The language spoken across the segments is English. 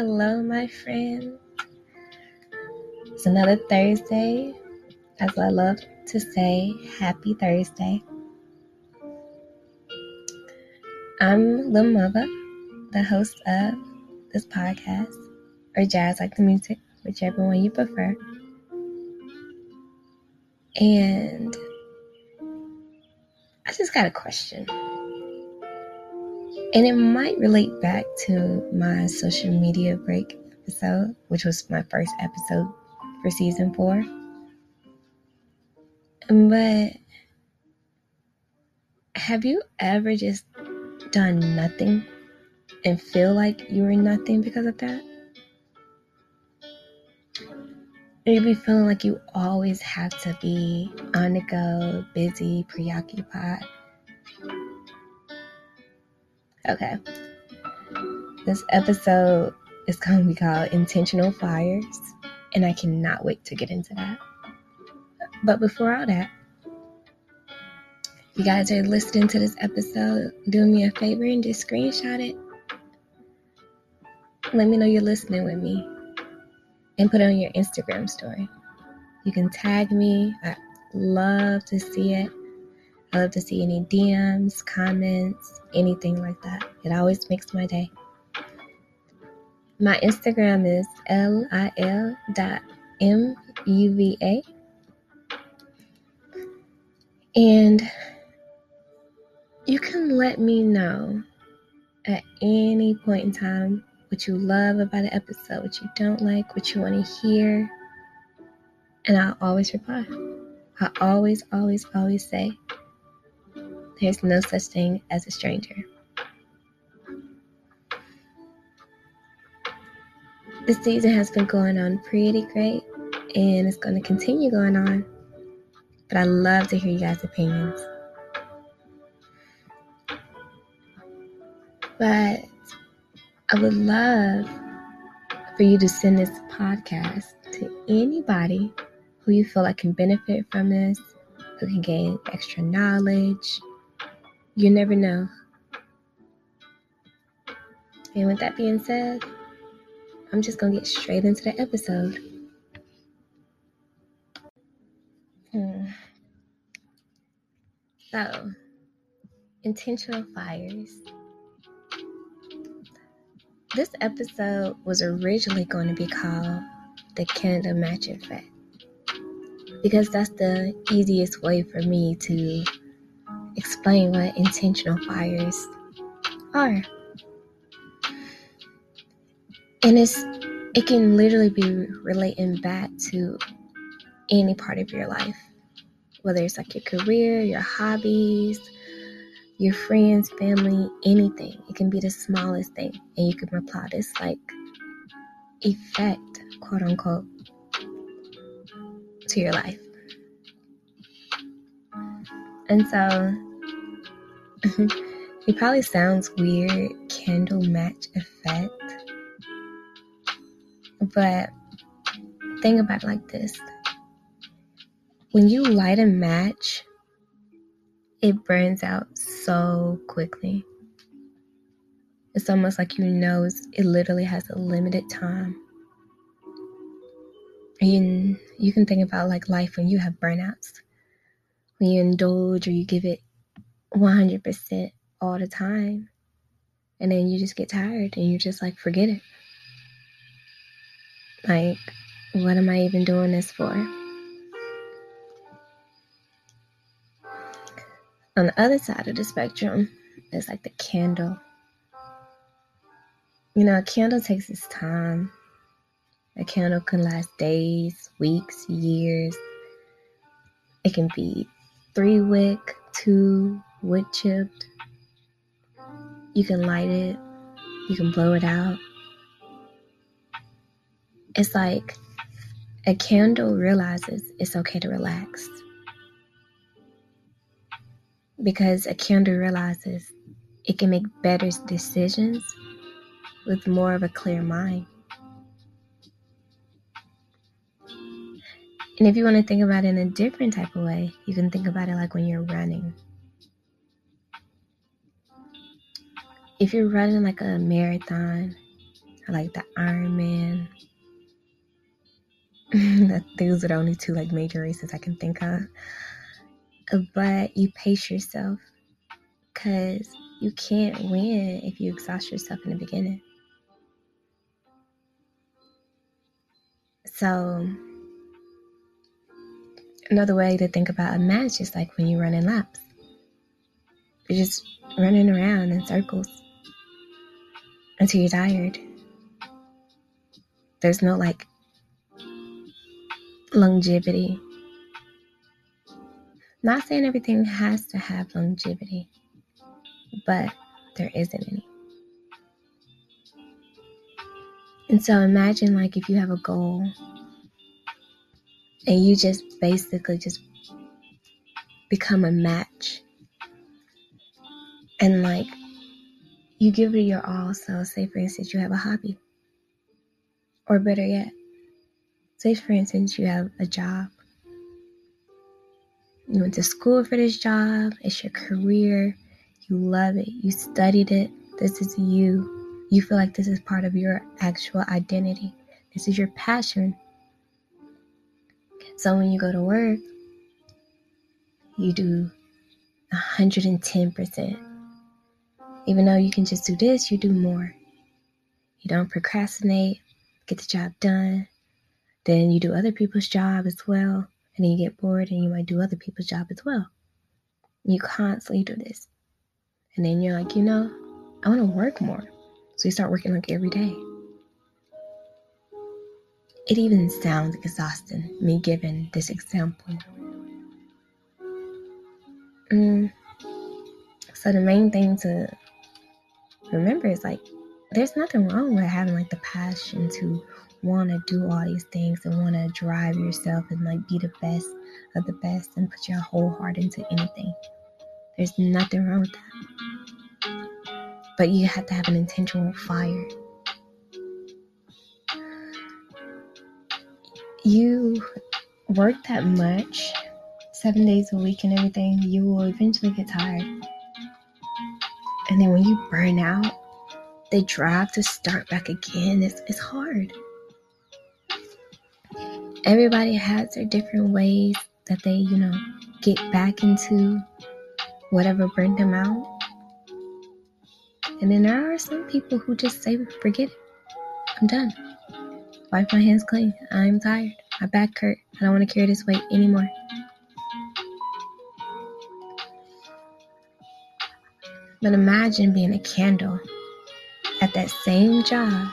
hello, my friend. It's another Thursday. As I love to say, happy Thursday. I'm Lil Muva, the host of this podcast, or Jazz Like the Music, whichever one you prefer. And I just got a question. And it might relate back to my social media break episode, which was my first episode for season four. But have you ever just done nothing and feel like you were nothing because of that? Or you be feeling like you always have to be on the go, busy, preoccupied Okay. This episode is going to be called Intentional Fires, and I cannot wait to get into that. But before all that, you guys are listening to this episode, do me a favor and just screenshot it. Let me know you're listening with me and put it on your Instagram story. You can tag me. I love to see it. I love to see any DMs, comments, anything like that. It always makes my day. My Instagram is lil dot muva. And you can let me know at any point in time what you love about an episode, what you don't like, what you want to hear. And I'll always reply. I always, always, always say, there's no such thing as a stranger. The season has been going on pretty great and it's going to continue going on. But I love to hear you guys' opinions. But I would love for you to send this podcast to anybody who you feel like can benefit from this, who can gain extra knowledge, you never know. And with that being said, I'm just going to get straight into the episode. Hmm. So, intentional fires. This episode was originally going to be called the candle match effect because that's the easiest way for me to explain what intentional fires are. And it's it can literally be relating back to any part of your life. Whether it's like your career, your hobbies, your friends, family, anything. It can be the smallest thing. And you can apply this like effect, quote unquote, to your life. And so Mm-hmm. it probably sounds weird, candle match effect. But think about it like this. When you light a match, it burns out so quickly. It's almost like you know it literally has a limited time. And you can think about like life when you have burnouts. When you indulge or you give it 100% all the time. And then you just get tired and you're just like, forget it. Like, what am I even doing this for? On the other side of the spectrum is like the candle. You know, a candle takes its time. A candle can last days, weeks, years. It can be three wick, two, wood chipped. You can light it, you can blow it out. It's like a candle realizes it's okay to relax. Because a candle realizes it can make better decisions with more of a clear mind. And if you want to think about it in a different type of way, you can think about it like when you're running. If you're running like a marathon, like the Ironman, Those are the only two like major races I can think of. But you pace yourself because you can't win if you exhaust yourself in the beginning. So, another way to think about a match is like when you're running laps. You're just running around in circles until you're tired. There's no like longevity. Not saying everything has to have longevity, but there isn't any. And so imagine like if you have a goal and you just basically just become a match and like you give it your all. So, say for instance, you have a hobby, or better yet, say for instance, you have a job. You went to school for this job, it's your career, you love it, you studied it, this is you. You feel like this is part of your actual identity, this is your passion. So, when you go to work, you do 110%. Even though you can just do this, you do more. You don't procrastinate, get the job done. Then you do other people's job as well. And then you get bored and you might do other people's job as well. You constantly do this. And then you're like, you know, I want to work more. So you start working like every day. It even sounds exhausting, me giving this example. Mm. So the main thing to remember it's like there's nothing wrong with having like the passion to want to do all these things and want to drive yourself and like be the best of the best and put your whole heart into anything. There's nothing wrong with that. But you have to have an intentional fire. You work that much, seven days a week and everything, you will eventually get tired. And then when you burn out, the drive to start back again is, is hard. Everybody has their different ways that they, you know, get back into whatever burned them out. And then there are some people who just say, forget it. I'm done. Wipe my hands clean. I'm tired. My back hurt. I don't want to carry this weight anymore. But imagine being a candle at that same job,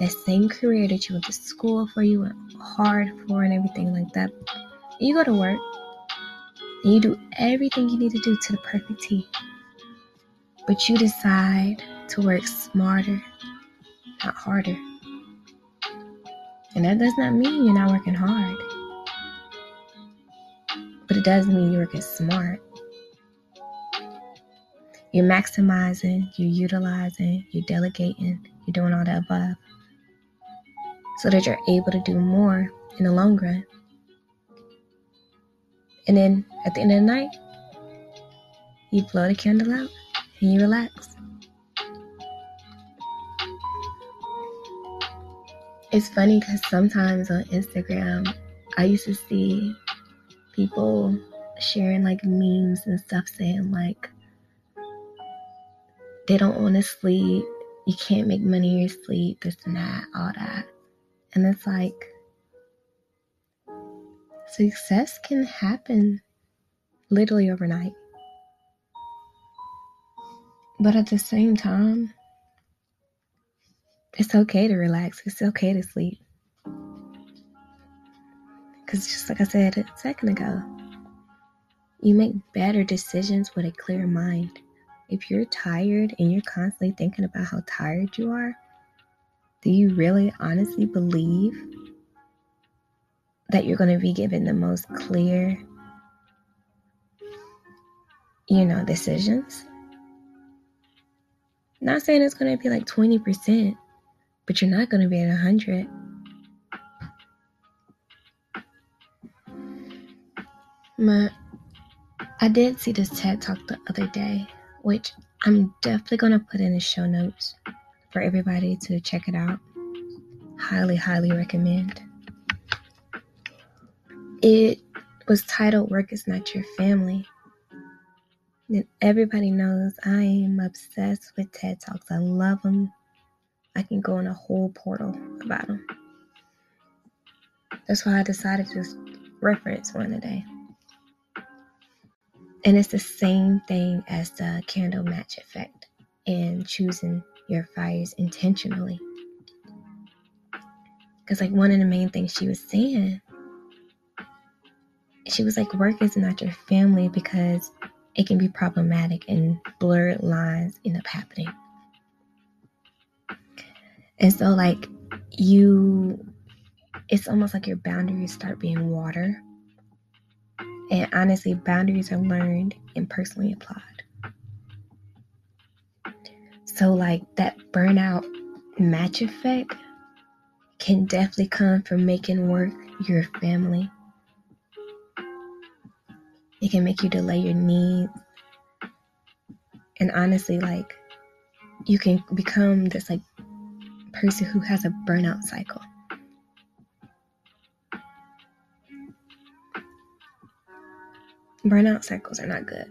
that same career that you went to school for, you went hard for, and everything like that. You go to work and you do everything you need to do to the perfect T. But you decide to work smarter, not harder. And that does not mean you're not working hard, but it does mean you're working smart. You're maximizing, you're utilizing, you're delegating, you're doing all the above so that you're able to do more in the long run. And then at the end of the night, you blow the candle out and you relax. It's funny because sometimes on Instagram, I used to see people sharing like memes and stuff saying like, they don't want to sleep. You can't make money in your sleep, this and that, all that. And it's like, success can happen literally overnight. But at the same time, it's okay to relax. It's okay to sleep. Because just like I said a second ago, you make better decisions with a clear mind if you're tired and you're constantly thinking about how tired you are, do you really honestly believe that you're going to be given the most clear, you know, decisions? Not saying it's going to be like 20%, but you're not going to be at 100. My, I did see this TED talk the other day which I'm definitely going to put in the show notes for everybody to check it out. highly, highly recommend. It was titled Work is Not Your Family. And everybody knows I am obsessed with TED Talks. I love them. I can go on a whole portal about them. That's why I decided to reference one today. And it's the same thing as the candle match effect and choosing your fires intentionally. Because, like, one of the main things she was saying, she was like, work is not your family because it can be problematic and blurred lines end up happening. And so, like, you, it's almost like your boundaries start being water and honestly, boundaries are learned and personally applied. So, like that burnout match effect can definitely come from making work your family. It can make you delay your needs. And honestly, like you can become this like person who has a burnout cycle. Burnout cycles are not good.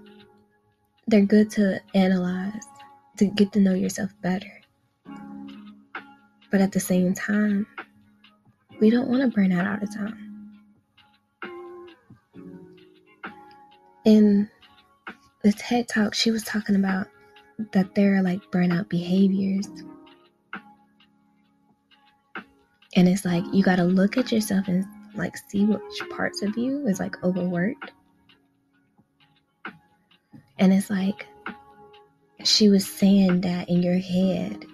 They're good to analyze, to get to know yourself better. But at the same time, we don't want to burn out all the time. In the TED talk, she was talking about that there are like burnout behaviors. And it's like you got to look at yourself and like see which parts of you is like overworked and it's like she was saying that in your head,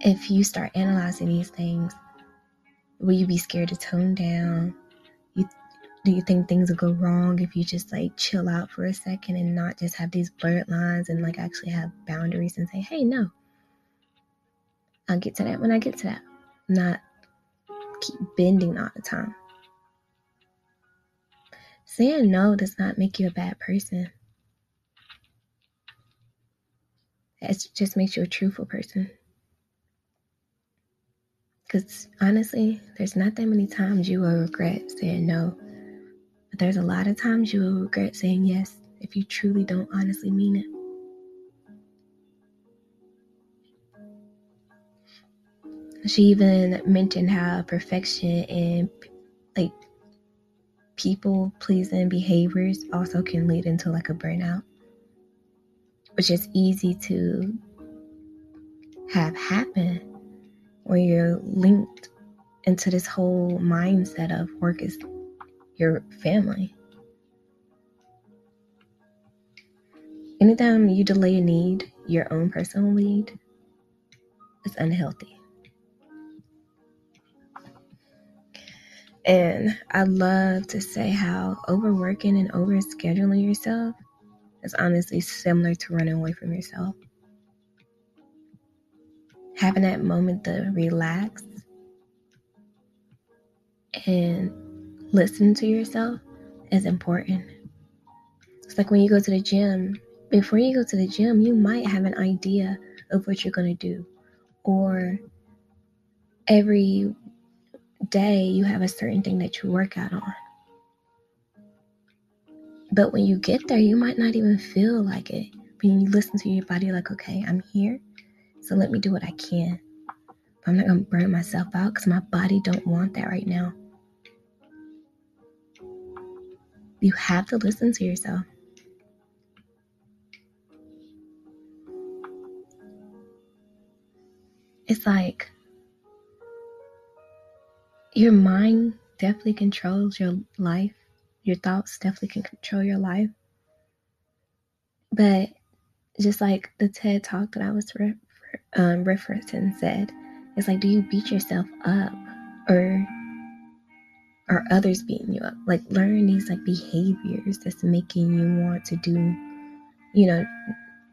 if you start analyzing these things, will you be scared to tone down? You, do you think things will go wrong if you just like chill out for a second and not just have these blurred lines and like actually have boundaries and say, hey, no, I'll get to that when I get to that. Not keep bending all the time. Saying no does not make you a bad person. It just makes you a truthful person. Because honestly, there's not that many times you will regret saying no. But there's a lot of times you will regret saying yes if you truly don't honestly mean it. She even mentioned how perfection and people pleasing behaviors also can lead into like a burnout, which is easy to have happen when you're linked into this whole mindset of work is your family. Anytime you delay a need, your own personal need, it's unhealthy. And I love to say how overworking and overscheduling yourself is honestly similar to running away from yourself. Having that moment to relax and listen to yourself is important. It's like when you go to the gym, before you go to the gym, you might have an idea of what you're going to do. Or every day you have a certain thing that you work out on. But when you get there, you might not even feel like it. When you listen to your body, like, okay, I'm here, so let me do what I can. I'm not gonna burn myself out because my body don't want that right now. You have to listen to yourself. It's like your mind definitely controls your life. Your thoughts definitely can control your life. But just like the TED talk that I was re- um, referencing said, it's like, do you beat yourself up or are others beating you up? Like, learn these like behaviors that's making you want to do, you know,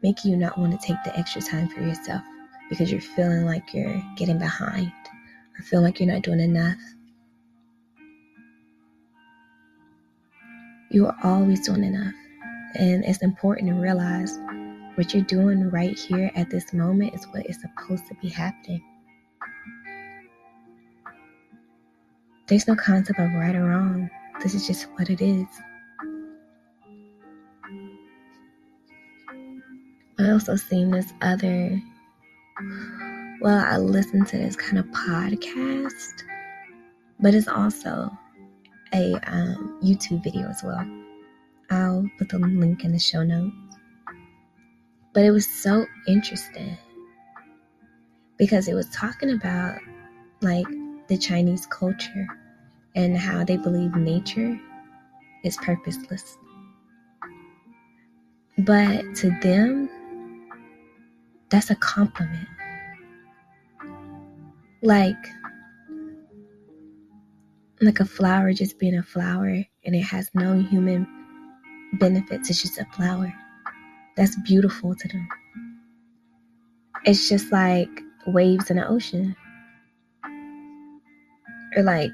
make you not want to take the extra time for yourself because you're feeling like you're getting behind I feel like you're not doing enough. You are always doing enough. And it's important to realize what you're doing right here at this moment is what is supposed to be happening. There's no concept of right or wrong. This is just what it is. I also seen this other well, I listened to this kind of podcast, but it's also a um, YouTube video as well. I'll put the link in the show notes. But it was so interesting because it was talking about like the Chinese culture and how they believe nature is purposeless. But to them, that's a compliment. Like, like a flower just being a flower and it has no human benefits, it's just a flower. That's beautiful to them. It's just like waves in the ocean. Or like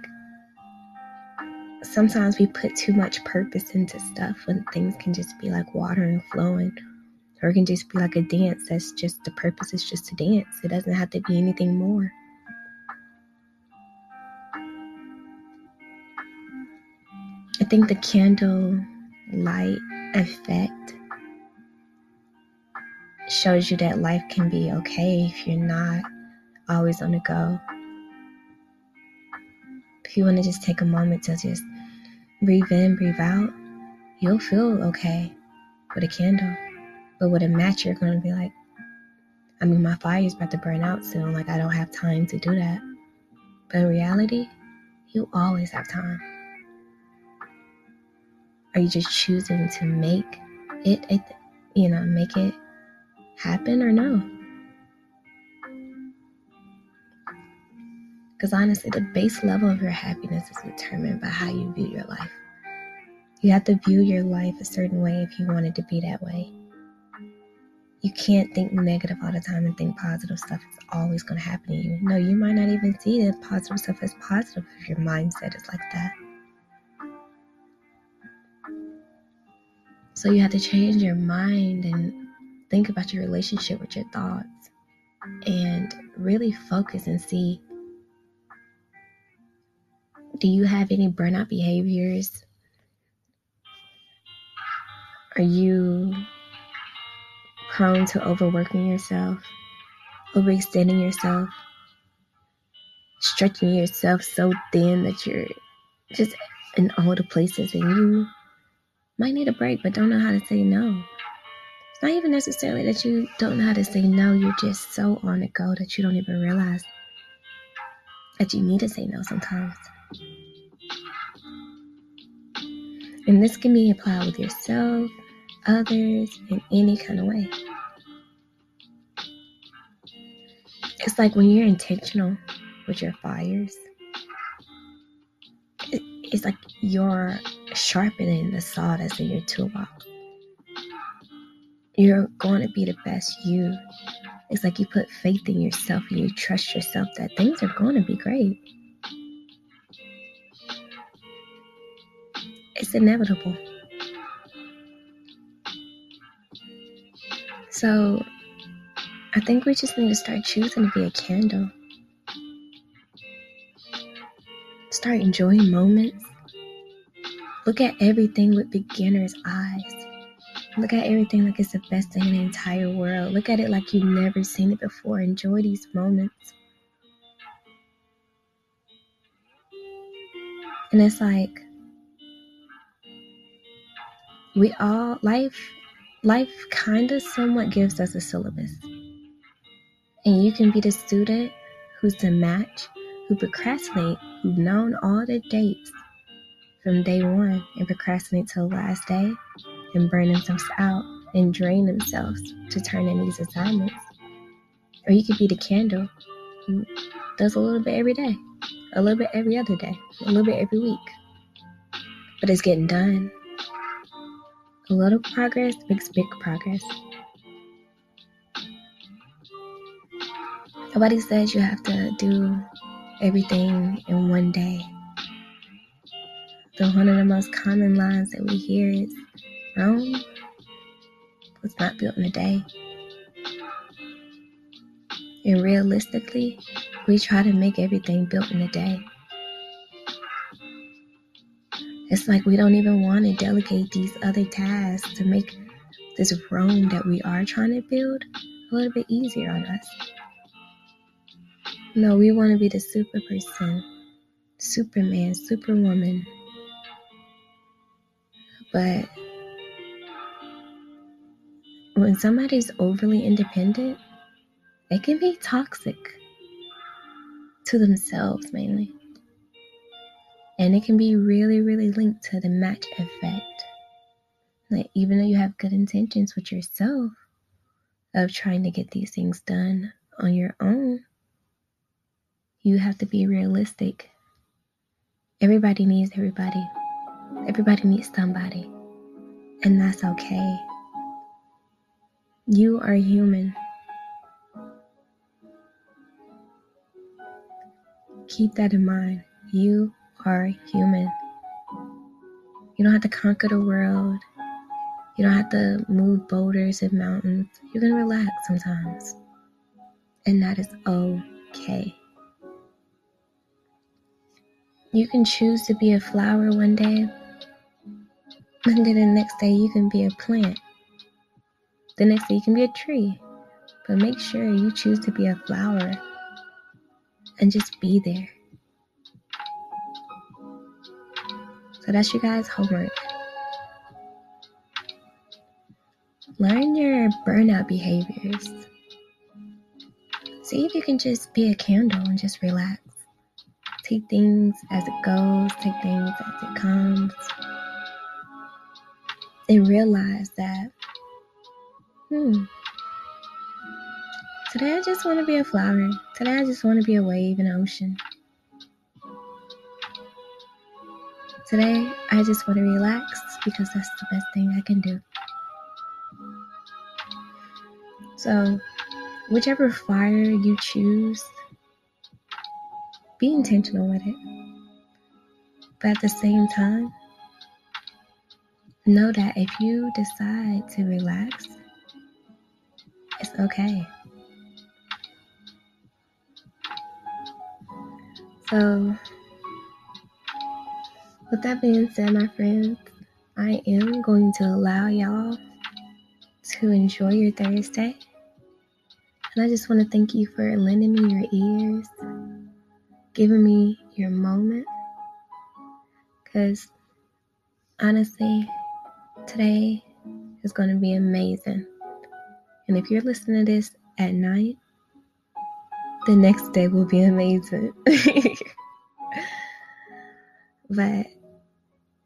sometimes we put too much purpose into stuff when things can just be like water and flowing. Or it can just be like a dance that's just the purpose is just to dance. It doesn't have to be anything more. Think the candle light effect shows you that life can be okay if you're not always on the go. If you want to just take a moment to just breathe in, breathe out, you'll feel okay with a candle. But with a match, you're going to be like, I mean, my fire is about to burn out soon. Like, I don't have time to do that. But in reality, you always have time. Are you just choosing to make it, it you know, make it happen or no? Because honestly, the base level of your happiness is determined by how you view your life. You have to view your life a certain way if you want it to be that way. You can't think negative all the time and think positive stuff is always going to happen to you. No, you might not even see the positive stuff as positive if your mindset is like that. So you have to change your mind and think about your relationship with your thoughts and really focus and see do you have any burnout behaviors? Are you prone to overworking yourself, overextending yourself, stretching yourself so thin that you're just in all the places and you might need a break but don't know how to say no. It's not even necessarily that you don't know how to say no, you're just so on the go that you don't even realize that you need to say no sometimes. And this can be applied with yourself, others, in any kind of way. It's like when you're intentional with your fires, it's like you're sharpening the saw that's in your toolbox. You're going to be the best you. It's like you put faith in yourself and you trust yourself that things are going to be great. It's inevitable. So, I think we just need to start choosing to be a candle. Start enjoying moments. Look at everything with beginner's eyes. Look at everything like it's the best thing in the entire world. Look at it like you've never seen it before. Enjoy these moments. And it's like we all life life kind of somewhat gives us a syllabus. And you can be the student who's the match, who procrastinate, who've known all the dates from day one and procrastinate till the last day and burn themselves out and drain themselves to turn in these assignments. Or you could be the candle who does a little bit every day, a little bit every other day, a little bit every week. But it's getting done. A little progress makes big progress. Nobody says you have to do everything in one day. So one of the most common lines that we hear is Rome was not built in a day. And realistically, we try to make everything built in a day. It's like we don't even want to delegate these other tasks to make this Rome that we are trying to build a little bit easier on us. No, we want to be the super person, Superman, Superwoman. But when somebody's overly independent, it can be toxic to themselves mainly. And it can be really, really linked to the match effect. Like, even though you have good intentions with yourself of trying to get these things done on your own, you have to be realistic. Everybody needs everybody, everybody needs somebody, and that's okay. You are human. Keep that in mind. You are human. You don't have to conquer the world. You don't have to move boulders and mountains. You can relax sometimes. And that is okay. You can choose to be a flower one day, and then the next day you can be a plant. The next day you can be a tree. But make sure you choose to be a flower and just be there. So that's your guys' homework. Learn your burnout behaviors. See if you can just be a candle and just relax. Take things as it goes, take things as it comes. And realize that, hmm, today I just want to be a flower. Today I just want to be a wave in the ocean. Today I just want to relax because that's the best thing I can do. So, whichever fire you choose, be intentional with it. But at the same time, know that if you decide to relax, it's okay. So, with that being said, my friends, I am going to allow y'all to enjoy your Thursday. And I just want to thank you for lending me your ears giving me your moment. Because honestly, today is going to be amazing. And if you're listening to this at night, the next day will be amazing. but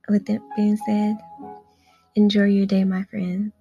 with that being said, enjoy your day, my friends.